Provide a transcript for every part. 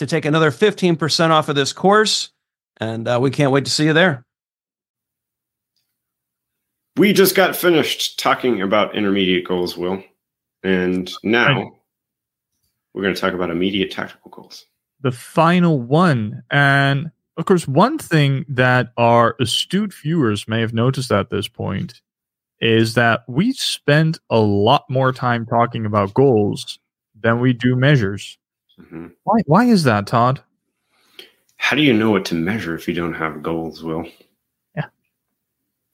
to take another 15% off of this course. And uh, we can't wait to see you there. We just got finished talking about intermediate goals, Will. And now we're going to talk about immediate tactical goals. The final one. And of course, one thing that our astute viewers may have noticed at this point is that we spend a lot more time talking about goals than we do measures. Mm-hmm. Why? Why is that, Todd? How do you know what to measure if you don't have goals, Will? Yeah.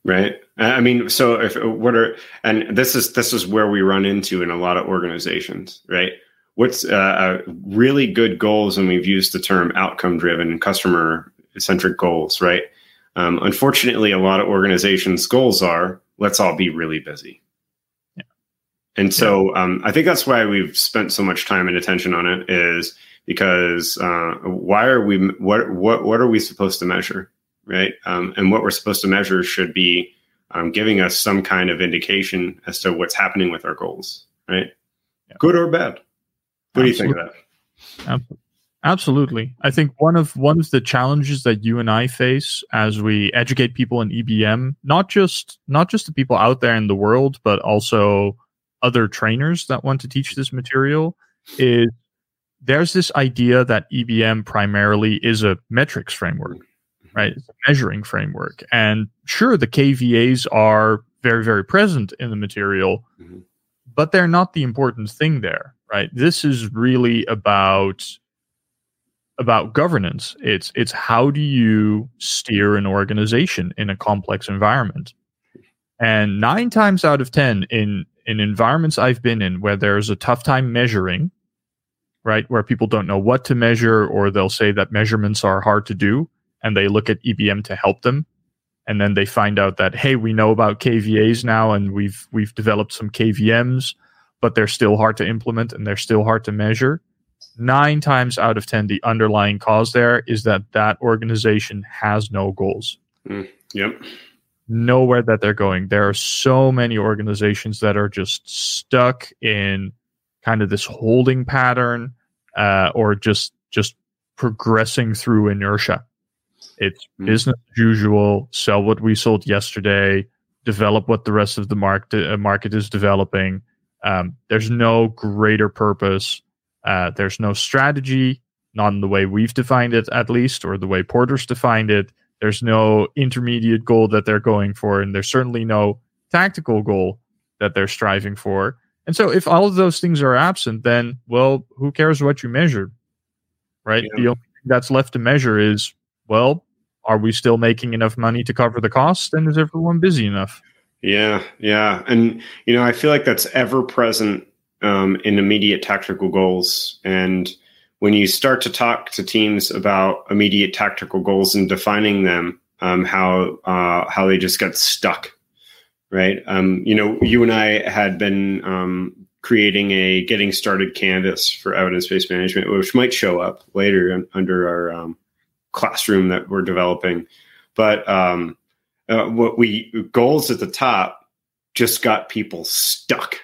Right. I mean, so if what are and this is this is where we run into in a lot of organizations, right? What's uh, really good goals, and we've used the term outcome driven, customer centric goals, right? Um, unfortunately, a lot of organizations' goals are let's all be really busy. And so um, I think that's why we've spent so much time and attention on it is because uh, why are we what what what are we supposed to measure, right? Um, and what we're supposed to measure should be um, giving us some kind of indication as to what's happening with our goals, right? Yeah. Good or bad. What Absolutely. do you think of that? Absolutely. Absolutely. I think one of one of the challenges that you and I face as we educate people in EBM, not just not just the people out there in the world, but also other trainers that want to teach this material is there's this idea that EBM primarily is a metrics framework, right? It's a measuring framework. And sure, the KVAs are very, very present in the material, mm-hmm. but they're not the important thing there, right? This is really about about governance. It's it's how do you steer an organization in a complex environment? And nine times out of ten in in environments I've been in where there's a tough time measuring, right, where people don't know what to measure or they'll say that measurements are hard to do and they look at EBM to help them. And then they find out that, hey, we know about KVAs now and we've we've developed some KVMs, but they're still hard to implement and they're still hard to measure nine times out of 10, the underlying cause there is that that organization has no goals. Mm, yep. Nowhere that they're going. There are so many organizations that are just stuck in kind of this holding pattern uh, or just just progressing through inertia. It's mm. business as usual, sell what we sold yesterday, develop what the rest of the market, uh, market is developing. Um, there's no greater purpose uh, there's no strategy, not in the way we've defined it, at least, or the way Porter's defined it. There's no intermediate goal that they're going for, and there's certainly no tactical goal that they're striving for. And so, if all of those things are absent, then, well, who cares what you measure? Right? Yeah. The only thing that's left to measure is, well, are we still making enough money to cover the cost? And is everyone busy enough? Yeah, yeah. And, you know, I feel like that's ever present um, in immediate tactical goals. And when you start to talk to teams about immediate tactical goals and defining them, um, how uh, how they just got stuck, right? Um, you know, you and I had been um, creating a getting started canvas for evidence based management, which might show up later under our um, classroom that we're developing. But um, uh, what we goals at the top just got people stuck.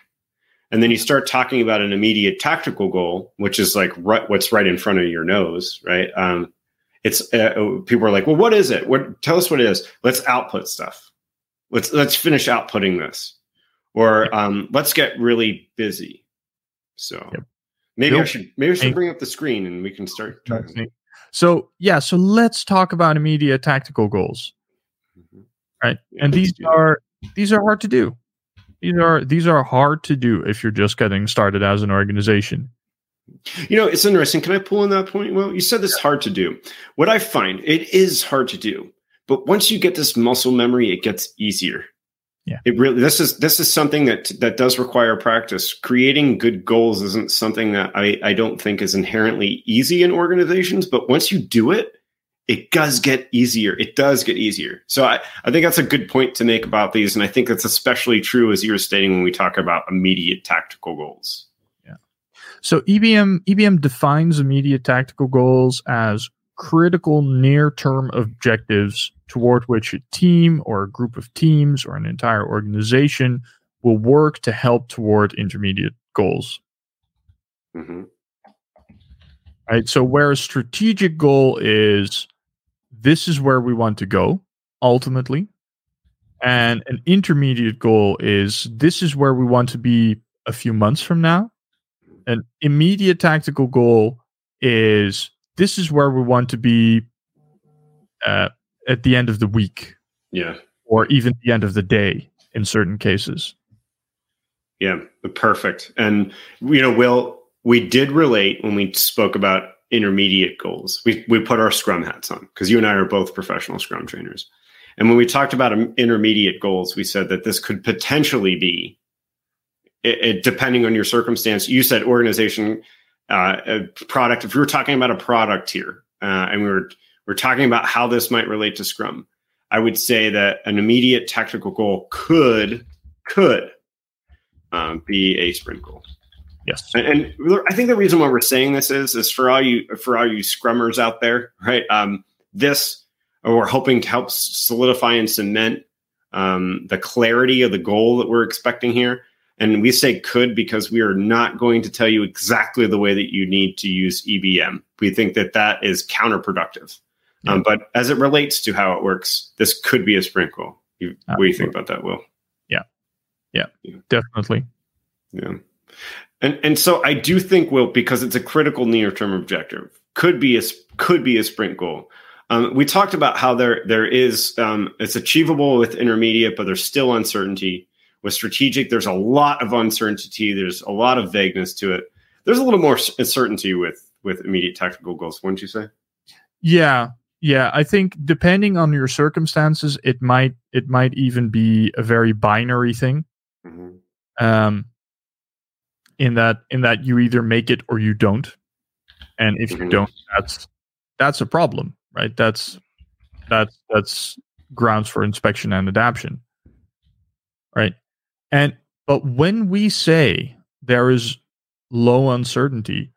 And then you start talking about an immediate tactical goal, which is like right, what's right in front of your nose, right? Um, it's uh, people are like, well, what is it? What? Tell us what it is. Let's output stuff. Let's let's finish outputting this, or um, let's get really busy. So yep. maybe I should maybe I should bring up the screen and we can start talking. So yeah, so let's talk about immediate tactical goals, mm-hmm. right? Yeah, and these are these are hard to do. These are these are hard to do if you're just getting started as an organization. You know, it's interesting. Can I pull on that point? Well, you said this hard to do. What I find it is hard to do, but once you get this muscle memory, it gets easier. Yeah. It really this is this is something that that does require practice. Creating good goals isn't something that I I don't think is inherently easy in organizations, but once you do it, it does get easier. It does get easier. So I, I think that's a good point to make about these. And I think that's especially true as you were stating when we talk about immediate tactical goals. Yeah. So EBM EBM defines immediate tactical goals as critical near-term objectives toward which a team or a group of teams or an entire organization will work to help toward intermediate goals. Mm-hmm. Right. So where a strategic goal is this is where we want to go ultimately. And an intermediate goal is this is where we want to be a few months from now. An immediate tactical goal is this is where we want to be uh, at the end of the week. Yeah. Or even the end of the day in certain cases. Yeah, perfect. And, you know, Will, we did relate when we spoke about intermediate goals. We we put our scrum hats on because you and I are both professional scrum trainers. And when we talked about intermediate goals, we said that this could potentially be, it, it, depending on your circumstance. You said organization, uh, product. If we were talking about a product here, uh, and we were we're talking about how this might relate to Scrum, I would say that an immediate technical goal could could um, be a sprint goal. Yes. And, and, I think the reason why we're saying this is is for all you for all you scrummers out there, right? Um, this or we're hoping to help solidify and cement um, the clarity of the goal that we're expecting here. And we say could because we are not going to tell you exactly the way that you need to use EBM. We think that that is counterproductive. Yeah. Um, but as it relates to how it works, this could be a sprint goal. You, what do you think about that, Will? Yeah. Yeah, yeah. definitely. Yeah. And and so I do think will because it's a critical near term objective could be a could be a sprint goal. Um, we talked about how there there is um, it's achievable with intermediate, but there's still uncertainty. With strategic, there's a lot of uncertainty. There's a lot of vagueness to it. There's a little more certainty with with immediate tactical goals, wouldn't you say? Yeah, yeah. I think depending on your circumstances, it might it might even be a very binary thing. Mm-hmm. Um, in that in that you either make it or you don't. And if you mm-hmm. don't that's that's a problem right? That's that's that's grounds for inspection and adaptation right? And but when we say there is low uncertainty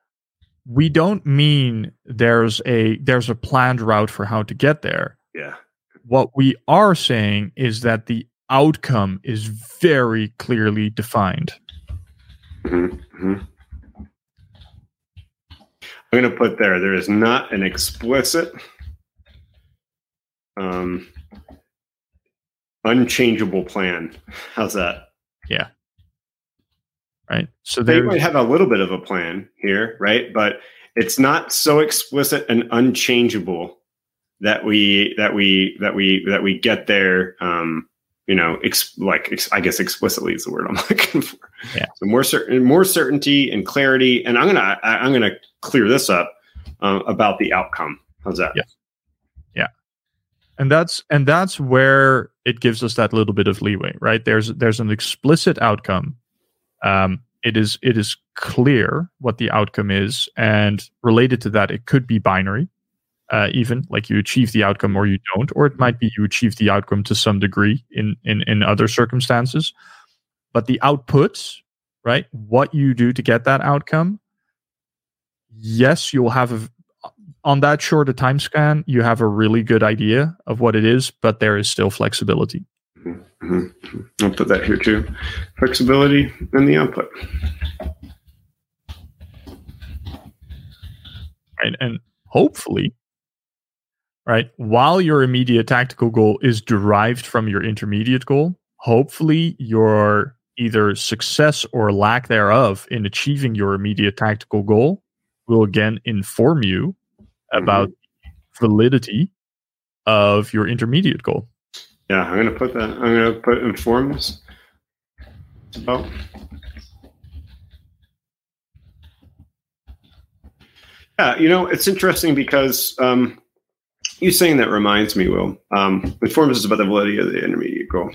we don't mean there's a there's a planned route for how to get there. Yeah. What we are saying is that the outcome is very clearly defined Mm-hmm. I'm going to put there. There is not an explicit, um, unchangeable plan. How's that? Yeah. Right. So they might have a little bit of a plan here, right? But it's not so explicit and unchangeable that we that we that we that we get there um, you know, ex- like ex- I guess explicitly is the word I'm looking for. Yeah. So more certain, more certainty and clarity. And I'm gonna I, I'm gonna clear this up uh, about the outcome. How's that? Yeah. Yeah. And that's and that's where it gives us that little bit of leeway, right? There's there's an explicit outcome. Um, it is it is clear what the outcome is, and related to that, it could be binary uh, even like you achieve the outcome or you don't, or it might be you achieve the outcome to some degree in in in other circumstances. But the outputs, right? What you do to get that outcome, yes, you'll have a, on that short a time scan, you have a really good idea of what it is, but there is still flexibility. Mm-hmm. I'll put that here too. Flexibility in the output. Right. And hopefully, right, while your immediate tactical goal is derived from your intermediate goal, hopefully your either success or lack thereof in achieving your immediate tactical goal will again inform you about mm-hmm. validity of your intermediate goal. Yeah, I'm gonna put that. I'm gonna put informs about. Yeah, you know, it's interesting because um, you saying that reminds me, Will. Um, informs us about the validity of the intermediate goal.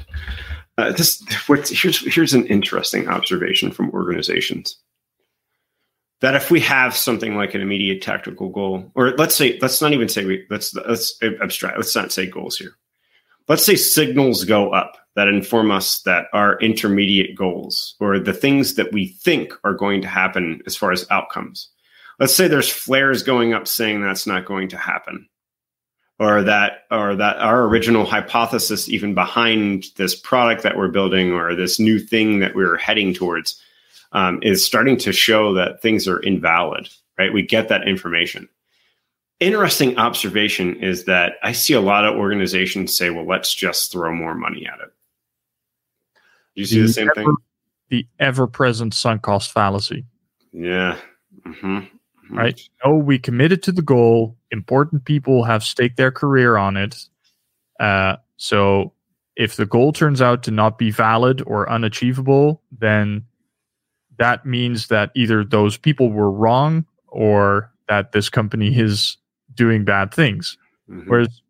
Uh, this what, here's here's an interesting observation from organizations that if we have something like an immediate tactical goal, or let's say let's not even say we let's let's abstract let's not say goals here. Let's say signals go up that inform us that our intermediate goals or the things that we think are going to happen as far as outcomes. Let's say there's flares going up saying that's not going to happen or that or that our original hypothesis even behind this product that we're building or this new thing that we're heading towards um, is starting to show that things are invalid right we get that information interesting observation is that i see a lot of organizations say well let's just throw more money at it Do you see the, the same ever, thing the ever-present sunk cost fallacy yeah mm-hmm. Mm-hmm. right? No, we committed to the goal. Important people have staked their career on it. Uh, so if the goal turns out to not be valid or unachievable, then that means that either those people were wrong or that this company is doing bad things. Mm-hmm. Whereas,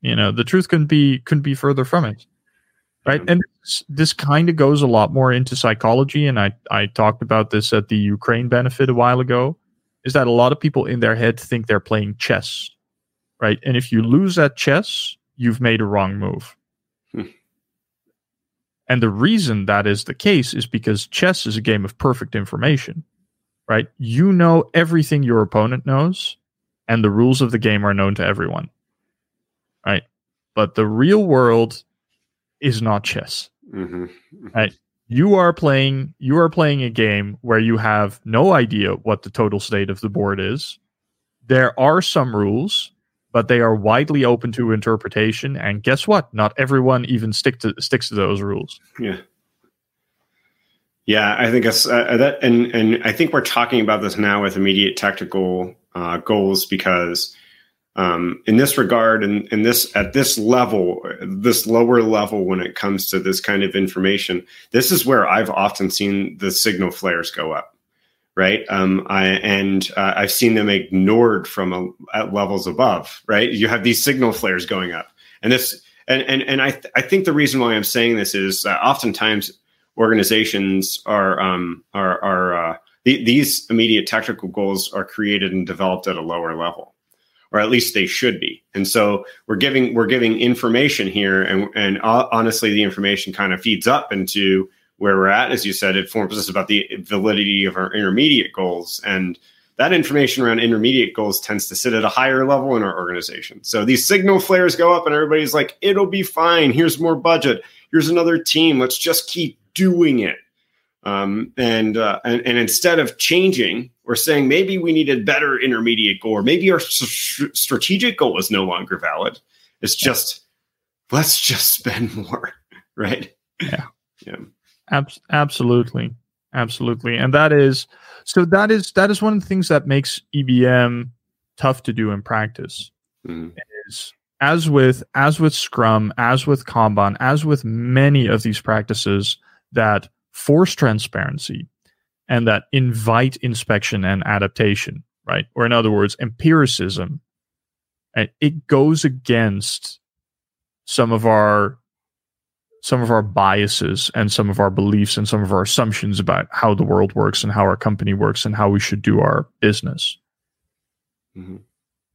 you know, the truth couldn't be couldn't be further from it. Right. And this, this kind of goes a lot more into psychology. And I, I talked about this at the Ukraine benefit a while ago is that a lot of people in their head think they're playing chess, right? And if you lose at chess, you've made a wrong move. Hmm. And the reason that is the case is because chess is a game of perfect information, right? You know everything your opponent knows, and the rules of the game are known to everyone, right? But the real world is not chess, mm-hmm. right? You are playing you are playing a game where you have no idea what the total state of the board is. There are some rules but they are widely open to interpretation. And guess what? Not everyone even stick to sticks to those rules. Yeah. Yeah i think it's uh, that and and i think we're talking about this now with immediate tactical uh, goals because um, in this regard and in, this at this level this lower level when it comes to this kind of information this is where i've often seen the signal flares go up right? Um, I, and uh, i've seen them ignored from a, at levels above right? You have these signal flares going up. And this and and, and I, th- I think the reason why i'm saying this is uh, oftentimes organizations are um, are, are uh, th- these immediate technical goals are created and developed at a lower level or at least they should be. And so we're giving we're giving information here, and and honestly, the information kind of feeds up into where we're at. As you said, it forms us about the validity of our intermediate goals, and that information around intermediate goals tends to sit at a higher level in our organization. So these signal flares go up, and everybody's like, "It'll be fine. Here's more budget. Here's another team. Let's just keep doing it." Um, and, uh, and and instead of changing or saying maybe we need a better intermediate goal, or maybe our st- strategic goal is no longer valid, it's just let's just spend more, right? Yeah, yeah, Ab- absolutely, absolutely, and that is so. That is that is one of the things that makes EBM tough to do in practice. Mm. Is as with as with Scrum, as with Kanban, as with many of these practices that force transparency and that invite inspection and adaptation, right? Or in other words, empiricism. It goes against some of our some of our biases and some of our beliefs and some of our assumptions about how the world works and how our company works and how we should do our business. Mm-hmm.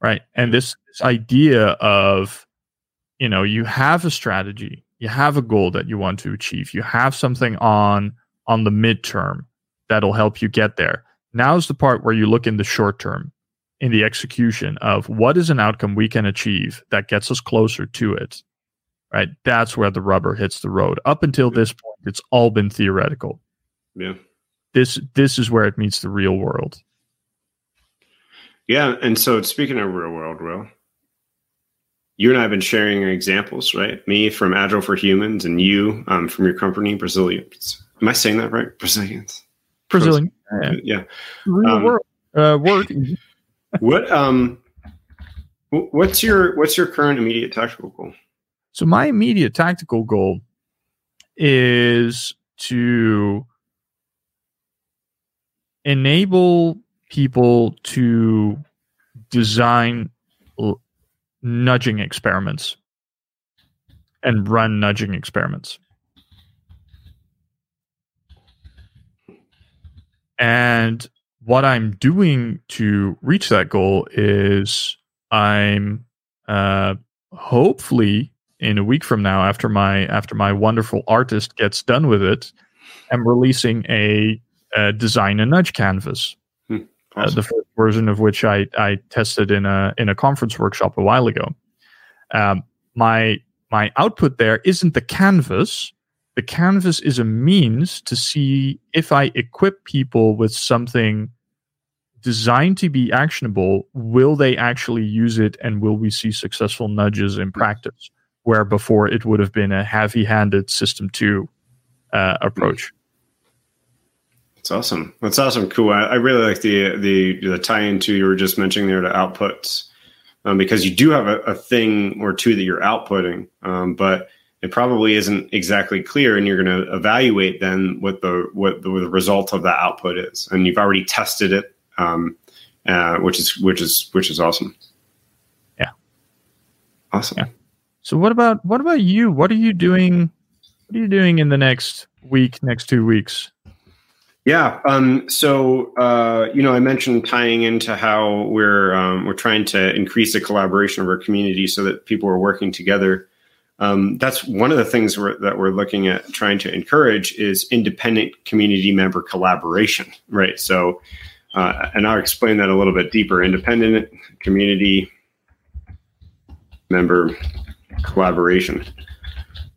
Right. And this, this idea of, you know, you have a strategy, you have a goal that you want to achieve you have something on on the midterm that'll help you get there now's the part where you look in the short term in the execution of what is an outcome we can achieve that gets us closer to it, right? That's where the rubber hits the road. Up until this point, it's all been theoretical. Yeah. This this is where it meets the real world. Yeah, and so speaking of real world, Will, you and I have been sharing examples, right? Me from Agile for Humans, and you um, from your company, Brazilians. Am I saying that right? Brazilians. Brazilian. Yeah. yeah. Real um, world. Uh, word. what um, what's your what's your current immediate tactical goal? So my immediate tactical goal is to enable people to design nudging experiments and run nudging experiments. And what I'm doing to reach that goal is I'm uh, hopefully in a week from now, after my after my wonderful artist gets done with it, I'm releasing a, a design a nudge canvas. Awesome. uh, the first version of which I, I tested in a in a conference workshop a while ago. Um, my my output there isn't the canvas. The canvas is a means to see if I equip people with something designed to be actionable, will they actually use it and will we see successful nudges in practice? Where before it would have been a heavy handed system two uh, approach. That's awesome. That's awesome. Cool. I, I, really like the the the tie into you were just mentioning there to outputs, um, because you do have a, a, thing or two that you're outputting, um, but it probably isn't exactly clear, and you're going to evaluate then what the what the, the, result of that output is, and you've already tested it, um, uh, which is which is which is awesome. Yeah. Awesome. Yeah. So what about what about you? What are you doing? What are you doing in the next week, next two weeks? Yeah. Um, so uh, you know, I mentioned tying into how we're um, we're trying to increase the collaboration of our community so that people are working together. Um, that's one of the things we're, that we're looking at trying to encourage is independent community member collaboration, right? So, uh, and I'll explain that a little bit deeper. Independent community member collaboration.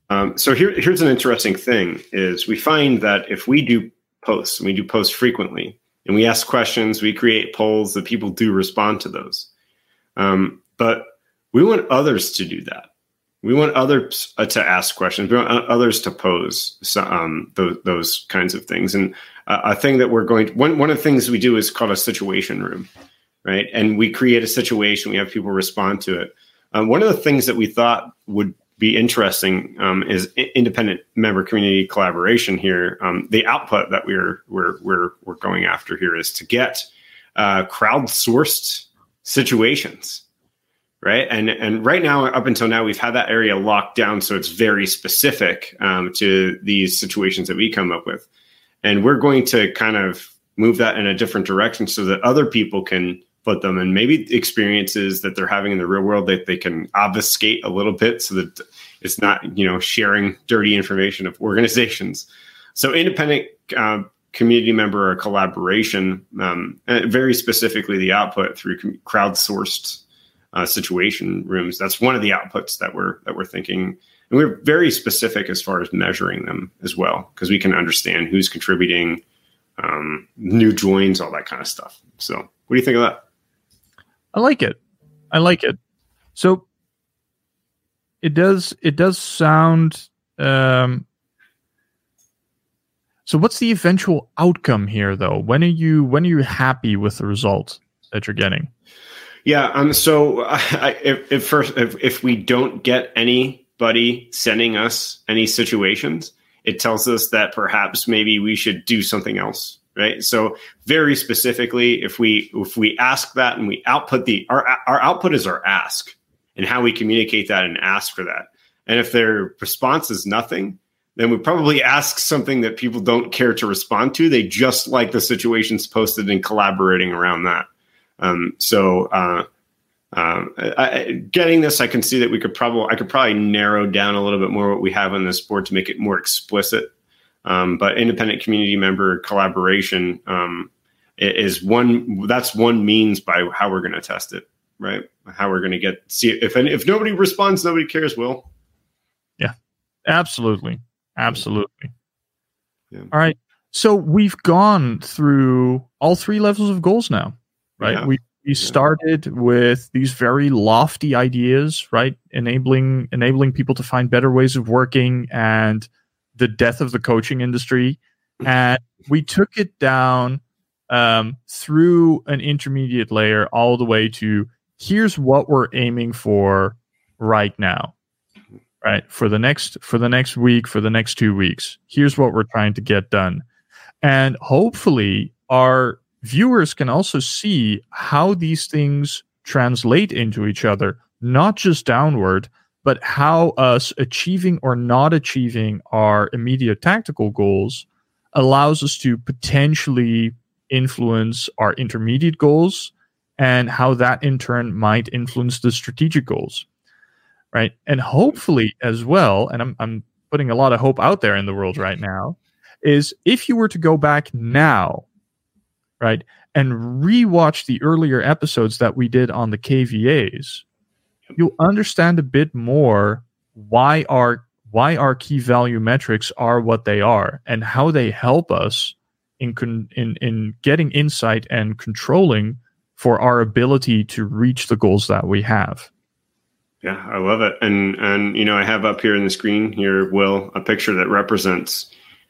Um, so here, here's an interesting thing: is we find that if we do posts. And we do posts frequently, and we ask questions. We create polls that people do respond to those. Um, but we want others to do that. We want others uh, to ask questions. We want others to pose um, those, those, kinds of things. And uh, a thing that we're going to, one one of the things we do is called a situation room, right? And we create a situation. We have people respond to it. Um, one of the things that we thought would be interesting um, is independent member community collaboration here. Um, the output that we're we're we're we're going after here is to get uh, crowdsourced situations, right? And and right now, up until now, we've had that area locked down, so it's very specific um, to these situations that we come up with, and we're going to kind of move that in a different direction so that other people can put them and maybe experiences that they're having in the real world that they can obfuscate a little bit so that it's not you know sharing dirty information of organizations. So independent uh, community member or collaboration um, very specifically the output through crowdsourced uh, situation rooms. That's one of the outputs that we're that we're thinking. And we're very specific as far as measuring them as well because we can understand who's contributing um, new joins all that kind of stuff. So what do you think of that I like it. I like it. So it does it does sound um so what's the eventual outcome here though? When are you when are you happy with the result that you're getting? Yeah, um so I, if, if first if, if we don't get anybody sending us any situations, it tells us that perhaps maybe we should do something else right? So very specifically if we if we ask that and we output the our our output is our ask and how we communicate that and ask for that. And if their response is nothing then we probably ask something that people don't care to respond to. They just like the situations posted and collaborating around that. Um, so uh, um, I, getting this, I can see that we could probably I could probably narrow down a little bit more what we have on this board to make it more explicit um, but independent community member collaboration, um, is one that's one means by how we're going to test it, right? How we're going to get see if if nobody responds, nobody cares. Will yeah, absolutely, absolutely. Yeah. All right, so we've gone through all three levels of goals now, right? Yeah. We we started with these very lofty ideas, right? Enabling enabling people to find better ways of working and the death of the coaching industry, and we took it down um, through an intermediate layer all the way to here's what we're aiming for right now. Right? For the next for the next week for the next two weeks. Here's what we're trying to get done. And hopefully our viewers can also see how these things translate into each other not just downward but how us achieving or not achieving our immediate tactical goals allows us to potentially influence our intermediate goals and how that in turn might influence the strategic goals right? And hopefully as well and i'm, I'm putting a lot of hope out there in the world right now is if you were to go back now right and rewatch the earlier episodes that we did on the kvas you'll understand a bit more why our why our key value metrics are what they are and how they help us in con- in in getting insight and controlling for our ability to reach the goals that we have. Yeah, I love it. And and you know, I have up here in the screen here, Will, a picture that represents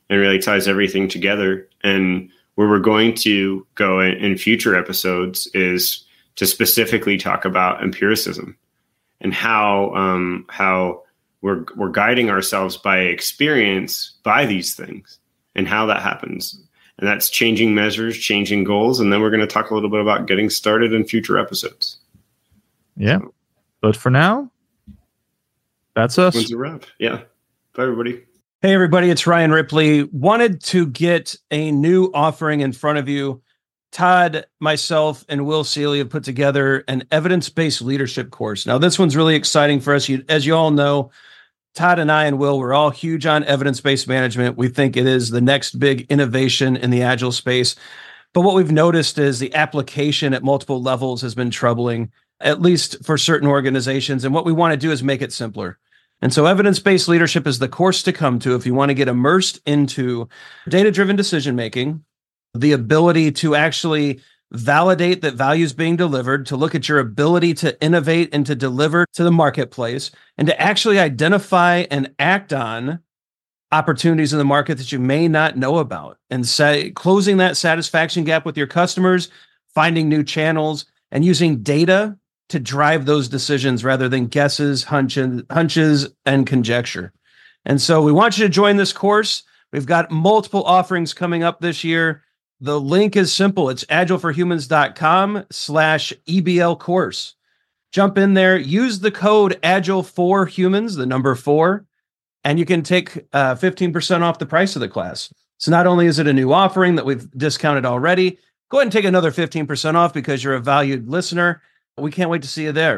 and really ties everything together. And where we're going to go in, in future episodes is to specifically talk about empiricism and how um, how we're we're guiding ourselves by experience by these things and how that happens and that's changing measures, changing goals, and then we're going to talk a little bit about getting started in future episodes. Yeah, so, but for now, that's us. When's a wrap? Yeah. Bye, everybody. Hey, everybody, it's Ryan Ripley. Wanted to get a new offering in front of you. Todd, myself, and Will Seele have put together an evidence based leadership course. Now, this one's really exciting for us. As you all know, Todd and I and Will, we're all huge on evidence based management. We think it is the next big innovation in the agile space. But what we've noticed is the application at multiple levels has been troubling, at least for certain organizations. And what we want to do is make it simpler. And so, evidence based leadership is the course to come to if you want to get immersed into data driven decision making, the ability to actually validate that value is being delivered, to look at your ability to innovate and to deliver to the marketplace, and to actually identify and act on opportunities in the market that you may not know about, and say, closing that satisfaction gap with your customers, finding new channels, and using data to drive those decisions rather than guesses, hunches, hunches, and conjecture. And so we want you to join this course. We've got multiple offerings coming up this year. The link is simple. It's agileforhumans.com slash EBL course. Jump in there, use the code agile for humans, the number four, and you can take uh, 15% off the price of the class. So not only is it a new offering that we've discounted already, go ahead and take another 15% off because you're a valued listener. We can't wait to see you there.